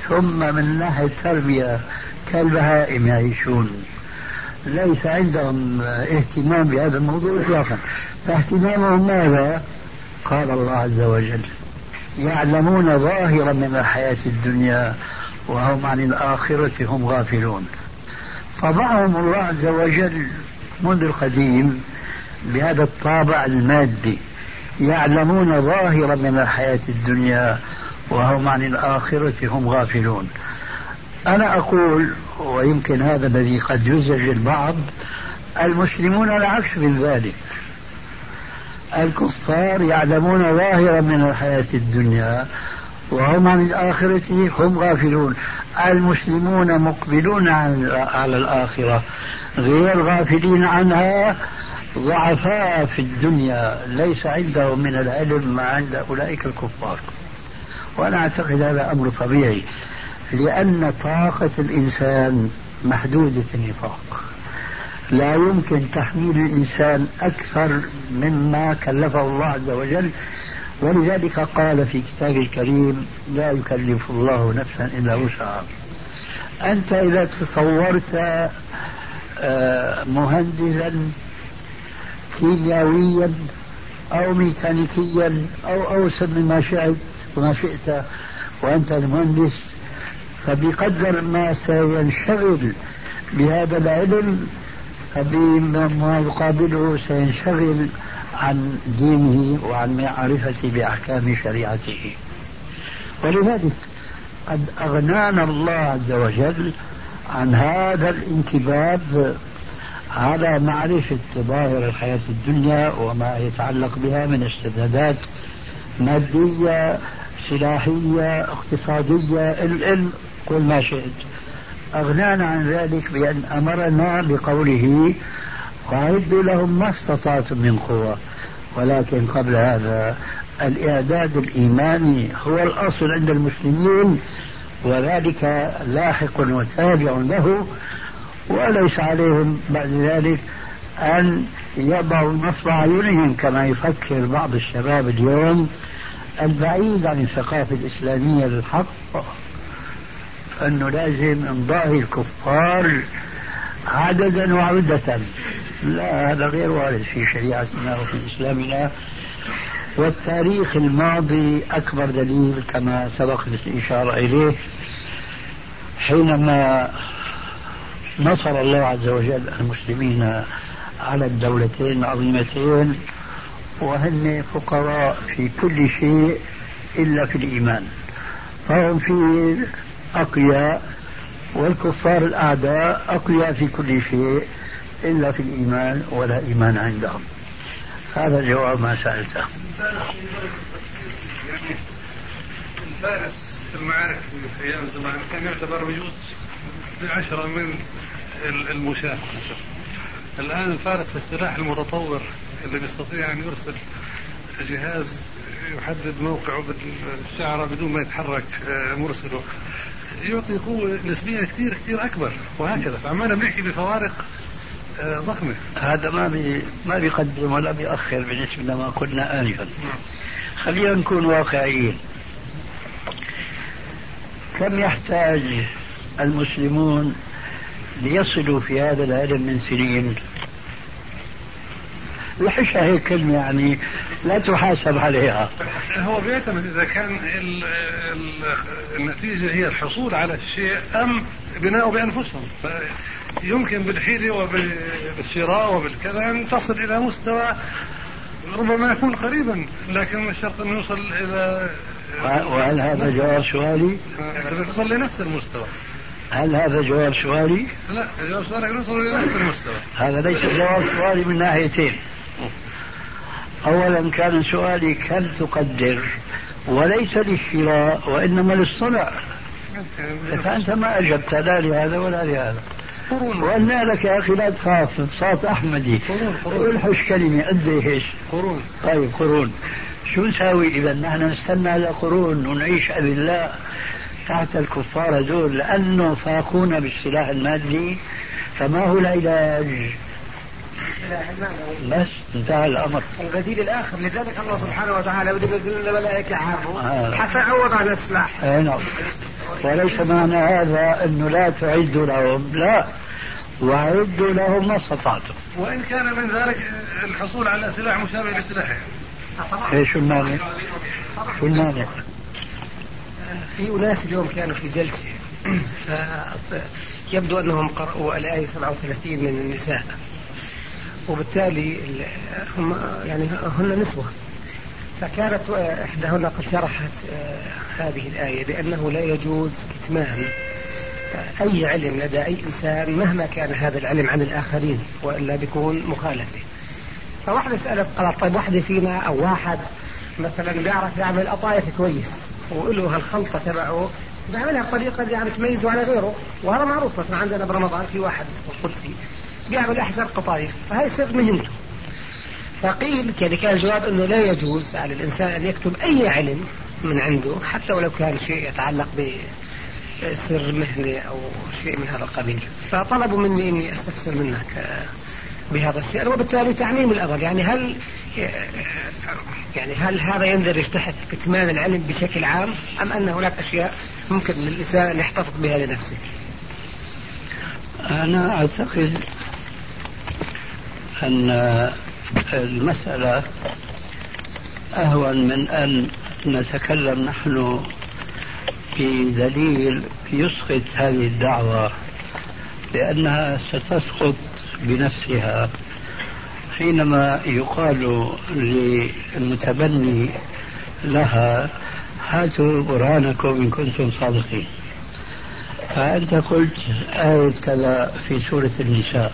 ثم من ناحية التربية كالبهائم يعيشون. ليس عندهم اهتمام بهذا الموضوع اطلاقا. فاهتمامهم ماذا؟ قال الله عز وجل يعلمون ظاهرا من الحياة الدنيا وهم عن الآخرة هم غافلون. طبعهم الله عز وجل منذ القديم بهذا الطابع المادي يعلمون ظاهرا من الحياة الدنيا وهم عن الآخرة هم غافلون. أنا أقول ويمكن هذا الذي قد يزعج البعض المسلمون العكس من ذلك. الكفار يعلمون ظاهرا من الحياة الدنيا وهم عن الآخرة هم غافلون. المسلمون مقبلون على الآخرة غير غافلين عنها. ضعفاء في الدنيا ليس عندهم من العلم ما عند أولئك الكفار. وأنا أعتقد هذا أمر طبيعي لأن طاقة الإنسان محدودة النفاق. لا يمكن تحميل الإنسان أكثر مما كلفه الله عز وجل. ولذلك قال في كتابه الكريم لا يكلف الله نفسا إلا وسعها. أنت إذا تصورت آه، مهندسا كيميائيا أو ميكانيكيا أو أوسع مما شئت وما شئت وأنت المهندس فبقدر ما سينشغل بهذا العلم فبما يقابله سينشغل عن دينه وعن معرفة بأحكام شريعته. ولذلك قد أغنانا الله عز وجل عن هذا الانكباب على معرفة ظاهر الحياة الدنيا وما يتعلق بها من استعدادات مادية سلاحية اقتصادية العلم قل ما شئت. أغنانا عن ذلك بأن أمرنا بقوله وأعدوا لهم ما استطعتم من قوة. ولكن قبل هذا الإعداد الإيماني هو الأصل عند المسلمين وذلك لاحق وتابع له وليس عليهم بعد ذلك أن يضعوا نصب أعينهم كما يفكر بعض الشباب اليوم البعيد عن الثقافة الإسلامية للحق. أنه لازم نضاهي الكفار عددا وعدة. لا هذا غير وارد في شريعتنا وفي إسلامنا والتاريخ الماضي أكبر دليل كما سبقت الإشارة إليه. حينما نصر الله عز وجل المسلمين على الدولتين العظيمتين وهن فقراء في كل شيء إلا في الإيمان. فهم في أقياء والكفار الأعداء أقياء في كل شيء إلا في الإيمان ولا إيمان عندهم. هذا جواب ما سألته. الفارس في المعارك في أيام زمان كان يعتبر بجوز بعشرة من المشاة الآن الفارق في السلاح المتطور اللي بيستطيع أن يرسل جهاز يحدد موقعه بالشعرة بدون ما يتحرك آه، مرسله. يعطي قوة نسبية كثير كثير أكبر وهكذا. فعمالنا بنحكي بفوارق آه، ضخمة. هذا ما بي ما بيقدم ولا بيأخر بالنسبة لما قلنا آنفا. خلينا نكون واقعيين. كم يحتاج المسلمون ليصلوا في هذا العلم من سنين؟ الحشة هي كلمة يعني لا تحاسب عليها. هو بيعتمد إذا كان ال ال النتيجة هي الحصول على الشيء أم بناءه بأنفسهم. يمكن بالحيلة وبالشراء وبالكذا أن تصل إلى مستوى ربما يكون قريبا لكن الشرط أن يوصل إلى وهل هذا جواب سؤالي؟ تصل لنفس المستوى. هل هذا جواب سؤالي؟ لا جواب سؤالك نوصل إلى نفس المستوى. هذا ليس جواب سؤالي من ناحيتين. أولا كان سؤالي كم تقدر؟ وليس للشراء وإنما للصنع. فأنت ما أجبت لا لهذا ولا لهذا. وقلنا لك يا أخي لا تخاف صوت أحمدي. الحش كلمة قد إيش. قرون. طيب قرون. شو نساوي إذا؟ نحن نستنى على قرون ونعيش أذلاء تحت الكفار هذول لأنه فاقونا بالسلاح المادي فما هو العلاج؟ بس انتهى الأمر. البديل الآخر لذلك الله سبحانه وتعالى بده ينزل لنا ملائكه حافظ حتى يعوض عن السلاح أي نعم. وليس معنى هذا أنه لا تعد لهم لا. وأعدوا لهم ما استطعتم. وإن كان من ذلك الحصول على سلاح مشابه لسلاحهم. إيش شو المانع؟ شو المانع؟ في أناس اليوم كانوا في جلسة يبدو أنهم قرأوا الآية 37 من النساء. وبالتالي هم يعني هن نسوة. فكانت إحداهن قد شرحت آه، هذه الآية بأنه لا يجوز كتمان آه، أي علم لدى أي إنسان مهما كان هذا العلم عن الآخرين وإلا بيكون مخالفة. فواحدة سألت قالت طيب واحدة فينا أو واحد مثلا بيعرف يعمل قطايف كويس وله هالخلطة تبعه بيعملها بطريقة يعني تميزه على غيره وهذا معروف مثلا عندنا برمضان في واحد قدسي بيعمل أحسن قطايف. فهي سر مهنته فقيل يعني كان الجواب أنه لا يجوز على الإنسان أن يكتب أي علم من عنده حتى ولو كان شيء يتعلق بسر مهنة أو شيء من هذا القبيل. فطلبوا مني أني أستفسر منك بهذا الشيء. وبالتالي تعميم الأمر. يعني هل يعني هل هذا يندرج تحت كتمان العلم بشكل عام أم أن هناك أشياء ممكن للإنسان يحتفظ بها لنفسه؟ أنا أعتقد أن المسألة أهون من أن نتكلم نحن بدليل يسقط هذه الدعوة لأنها ستسقط بنفسها. حينما يقال للمتبني لها هاتوا برهانكم إن كنتم صادقين. فأنت قلت آية كذا في سورة النساء.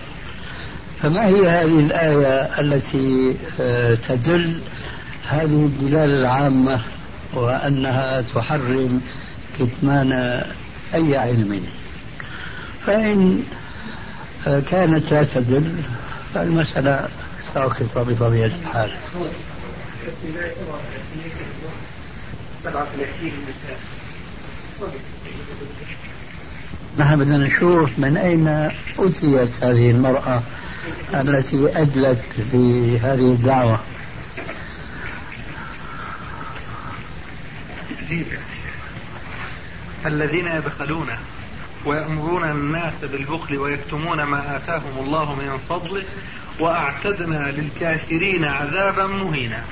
فما هي هذه الآية التي آه، تدل هذه الدلالة العامة وأنها تحرم كتمان أي علم؟ فإن آه، كانت لا تدل فالمسألة ساقطة بطبيعة الحال. نحن بدنا نشوف من أين أتيت هذه المرأة. التي أدلت بهذه الدعوة. الذين يبخلون ويأمرون الناس بالبخل ويكتمون ما آتاهم الله من فضله وأعتدنا للكافرين عذابا مهينا.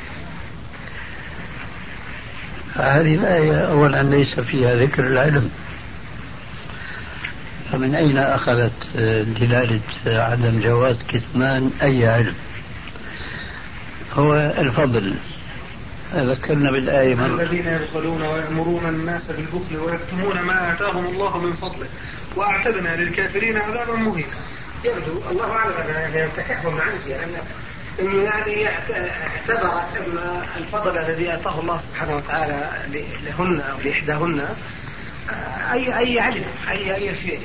هذه الآية أولا ليس فيها ذكر العلم. فمن أين أخذت دلالة عدم جواز كتمان أي علم؟ هو الفضل. ذكرنا بالآية مرة الذين يبخلون ويأمرون الناس بالبخل ويكتمون ما آتاهم الله من فضله وأعتدنا للكافرين عذابا مهينا. يبدو الله أعلم أنا يتكهن عنك لأن انه يعني اعتبرت أن الفضل الذي أعطاه الله سبحانه وتعالى لهن أو لإحداهن أي أي علم أي أي شيء.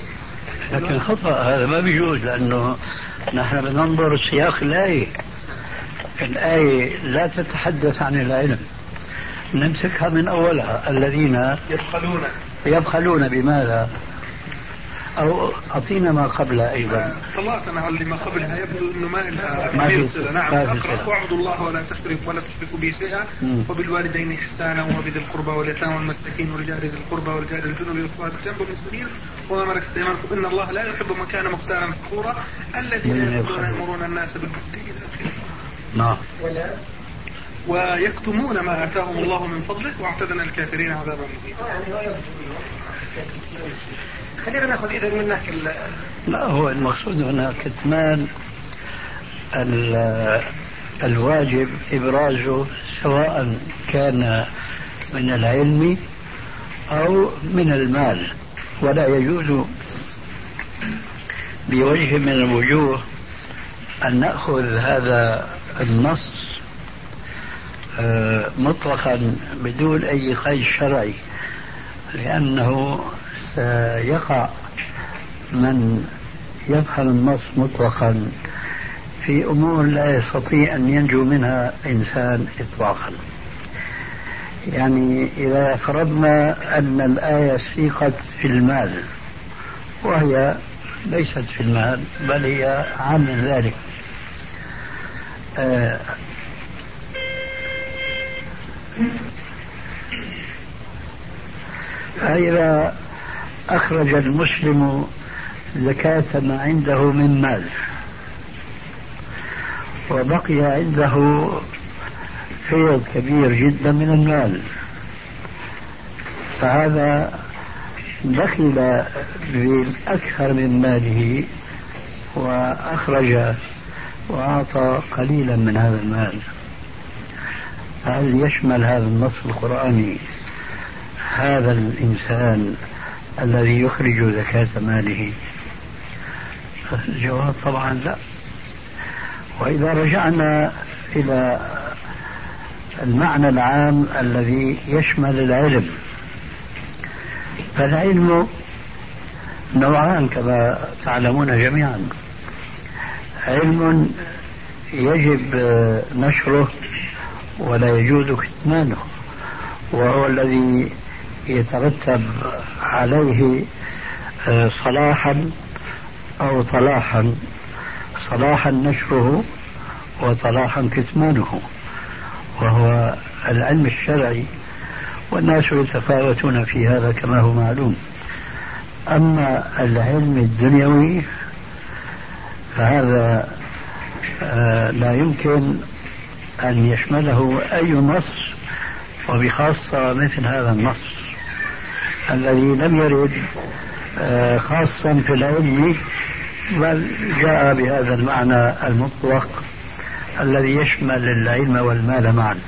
لكن خطأ هذا ما بيجوز لأنه نحن بننظر سياق الآية. الآية لا تتحدث عن العلم. نمسكها من أولها الذين يبخلون. يبخلون بماذا؟ أو أعطينا ما قبلها أيضا. طلعتنا على اللي ما قبلها. يبدو أنه ما لها ما في صلة نعم أقرأ. واعبدوا الله ولا تشركوا ولا تشركوا به شيئا. وبالوالدين إحسانا وبذي القربى واليتامى والمساكين ورجال ذي القربى ورجال الجنوب والصلاة الجنب السبيل وما ملكت أيمانكم إن الله لا يحب من كان مختالا فخورا. الذين يأمرون الناس بالبخل إلى آخره نعم. ولا. ويكتمون ما آتاهم الله من فضله. واعتدنا الكافرين عذابا مهينا. خلينا ناخذ اذا منك لا هو المقصود هنا كتمان الواجب ابرازه سواء كان من العلم أو من المال. ولا يجوز بوجه من الوجوه أن نأخذ هذا النص آه، مطلقا بدون أي قيد شرعي. لأنه سيقع من يفهم النص مطلقا في أمور لا يستطيع أن ينجو منها إنسان اطلاقا. يعني إذا فرضنا أن الآية سيقت في المال وهي ليست في المال بل هي عن ذلك. آه فإذا أخرج المسلم زكاة ما عنده من مال وبقي عنده فيض كبير جدا من المال فهذا دخل بالأكثر من ماله وأخرج وأعطى قليلا من هذا المال. هل يشمل هذا النص القرآني؟ هذا الإنسان الذي يخرج زكاة ماله؟ الجواب طبعا لا. وإذا رجعنا إلى المعنى العام الذي يشمل العلم فالعلم نوعان كما تعلمون جميعا. علم يجب نشره ولا يجوز كتمانه وهو الذي يترتب عليه صلاحا أو طلاحا. صلاحا نشره وطلاحا كتمانه. وهو العلم الشرعي والناس يتفاوتون في هذا كما هو معلوم. أما العلم الدنيوي فهذا آه، لا يمكن أن يشمله أي نص وبخاصة مثل هذا النص. الذي لم يرد آه، خاصا في العلم بل جاء بهذا المعنى المطلق الذي يشمل العلم والمال معا.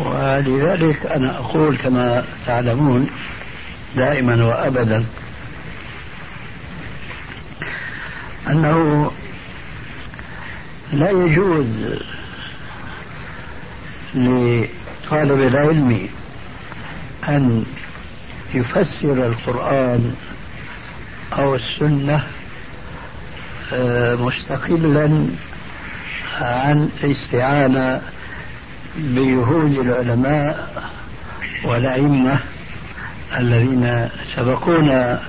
ولذلك أنا أقول كما تعلمون دائما وأبدا أنه لا يجوز لطالب العلم أن يفسر القرآن أو السنة آه، مستقلا عن الاستعانة بجهود العلماء والأئمة الذين سبقونا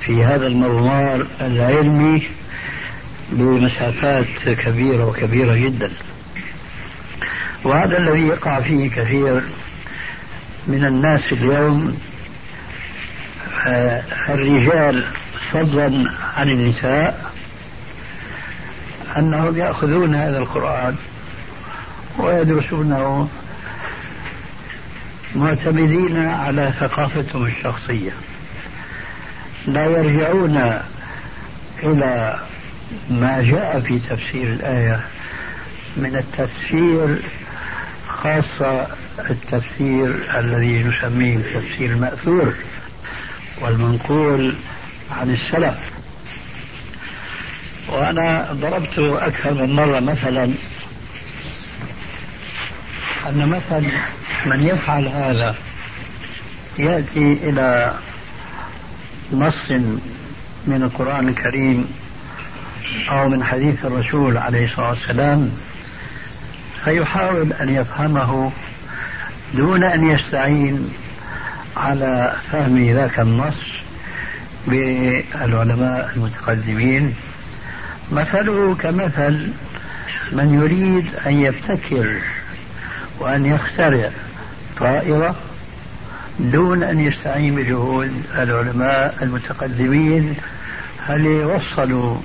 في هذا المضمار العلمي بمسافات كبيرة وكبيرة جدا. وهذا الذي يقع فيه كثير من الناس اليوم آه، الرجال فضلا عن النساء أنهم يأخذون هذا القرآن ويدرسونه معتمدين على ثقافتهم الشخصية. لا يرجعون إلى ما جاء في تفسير الآية من التفسير خاصة التفسير الذي نسميه التفسير المأثور والمنقول عن السلف. وأنا ضربت أكثر من مرة مثلا أن مثل من يفعل هذا يأتي إلى نص من القرآن الكريم أو من حديث الرسول عليه الصلاة والسلام فيحاول أن يفهمه دون أن يستعين على فهم ذاك النص بالعلماء المتقدمين. مثله كمثل من يريد أن يبتكر وأن يخترع طائرة دون أن يستعين بجهود العلماء المتقدمين. هل وصلوا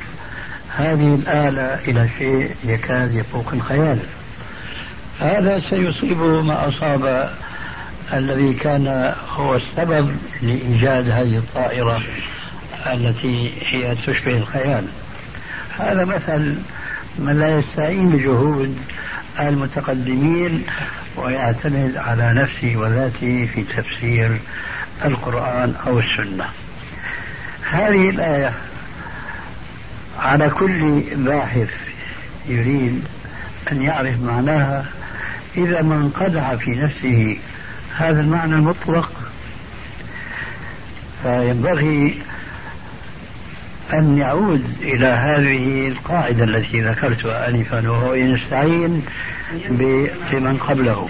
هذه الآلة إلى شيء يكاد يفوق الخيال؟ هذا سيصيبه ما أصاب الذي كان هو السبب لإيجاد هذه الطائرة التي هي تشبه الخيال. هذا مثل من لا يستعين بجهود المتقدمين ويعتمد على نفسه وذاته في تفسير القرآن أو السنة. هذه الآية على كل باحث يريد أن يعرف معناها إذا ما انقدح في نفسه. هذا المعنى المطلق. فينبغي أن يعود إلى هذه القاعدة التي ذكرتها آنفا وهو يستعين بمن قبله.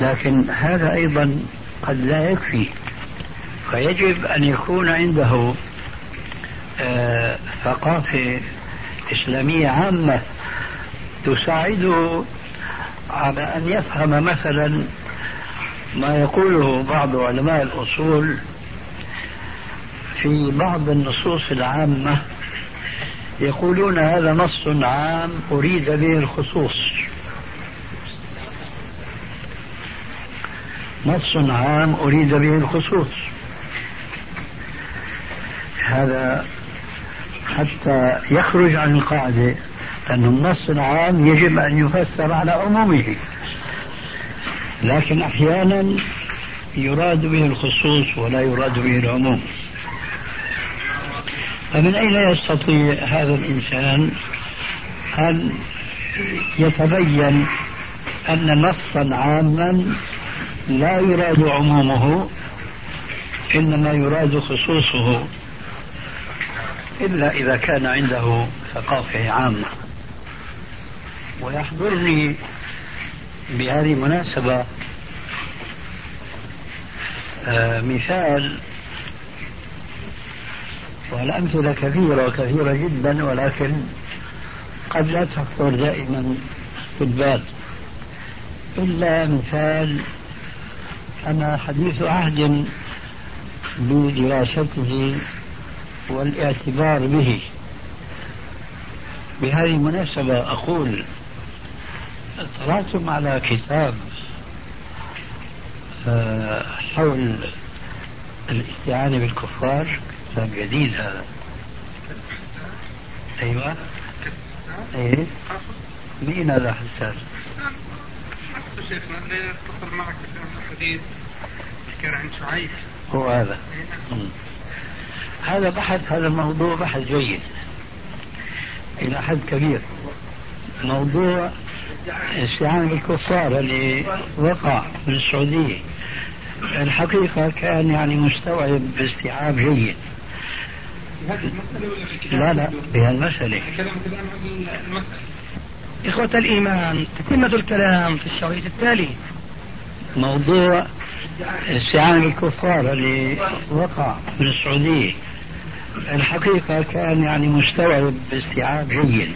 لكن هذا أيضا قد لا يكفي. فيجب أن يكون عنده آه، ثقافة إسلامية عامة. تساعده على أن يفهم مثلا ما يقوله بعض علماء الأصول في بعض النصوص العامة يقولون هذا نص عام أريد به الخصوص. نص عام أريد به الخصوص. هذا حتى يخرج عن القاعدة. أن النص العام يجب أن يفسر على عمومه. لكن أحيانا يراد به الخصوص ولا يراد به العموم. فمن أين يستطيع هذا الإنسان أن يتبين أن نصا عاما لا يراد عمومه إنما يراد خصوصه إلا إذا كان عنده ثقافة عامة. ويحضرني بهذه المناسبة آه مثال والأمثلة كثيرة وكثيرة جدا ولكن قد لا تخطر دائما في البال. إلا مثال أنا حديث عهد بدراسته والاعتبار به. بهذه المناسبة أقول اطلعتم على كتاب آه، حول الاستعانة بالكفار كتاب جديد هذا. أيوة. إيه. مين هذا حسان؟ شيخنا اتصل معك في الحديث كان عند شعيب هو هذا. إيه،. هذا بحث هذا الموضوع بحث جيد. إلى حد كبير. موضوع استعانة بالكفار اللي وقع في السعودية. الحقيقة كان يعني مستوعب باستيعاب جيد. لا لا بهالمسألة إخوة الإيمان تتمة الكلام في الشريط التالي. موضوع استعانة بالكفار اللي وقع في السعودية. الحقيقة كان يعني مستوعب باستيعاب جيد.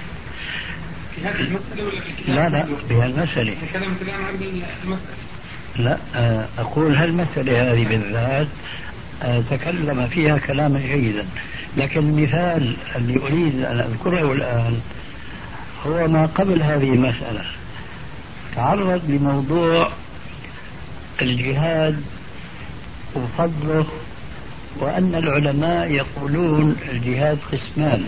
في هذه المسألة ولا في لا لا في هالمسألة الكلام الآن عن المسألة. لا آه، أقول هالمسألة هذه بالذات آه، تكلم فيها كلاما جيدا. لكن المثال اللي أريد أن أذكره الآن هو ما قبل هذه المسألة. تعرض لموضوع الجهاد وفضله وأن العلماء يقولون الجهاد قسمان.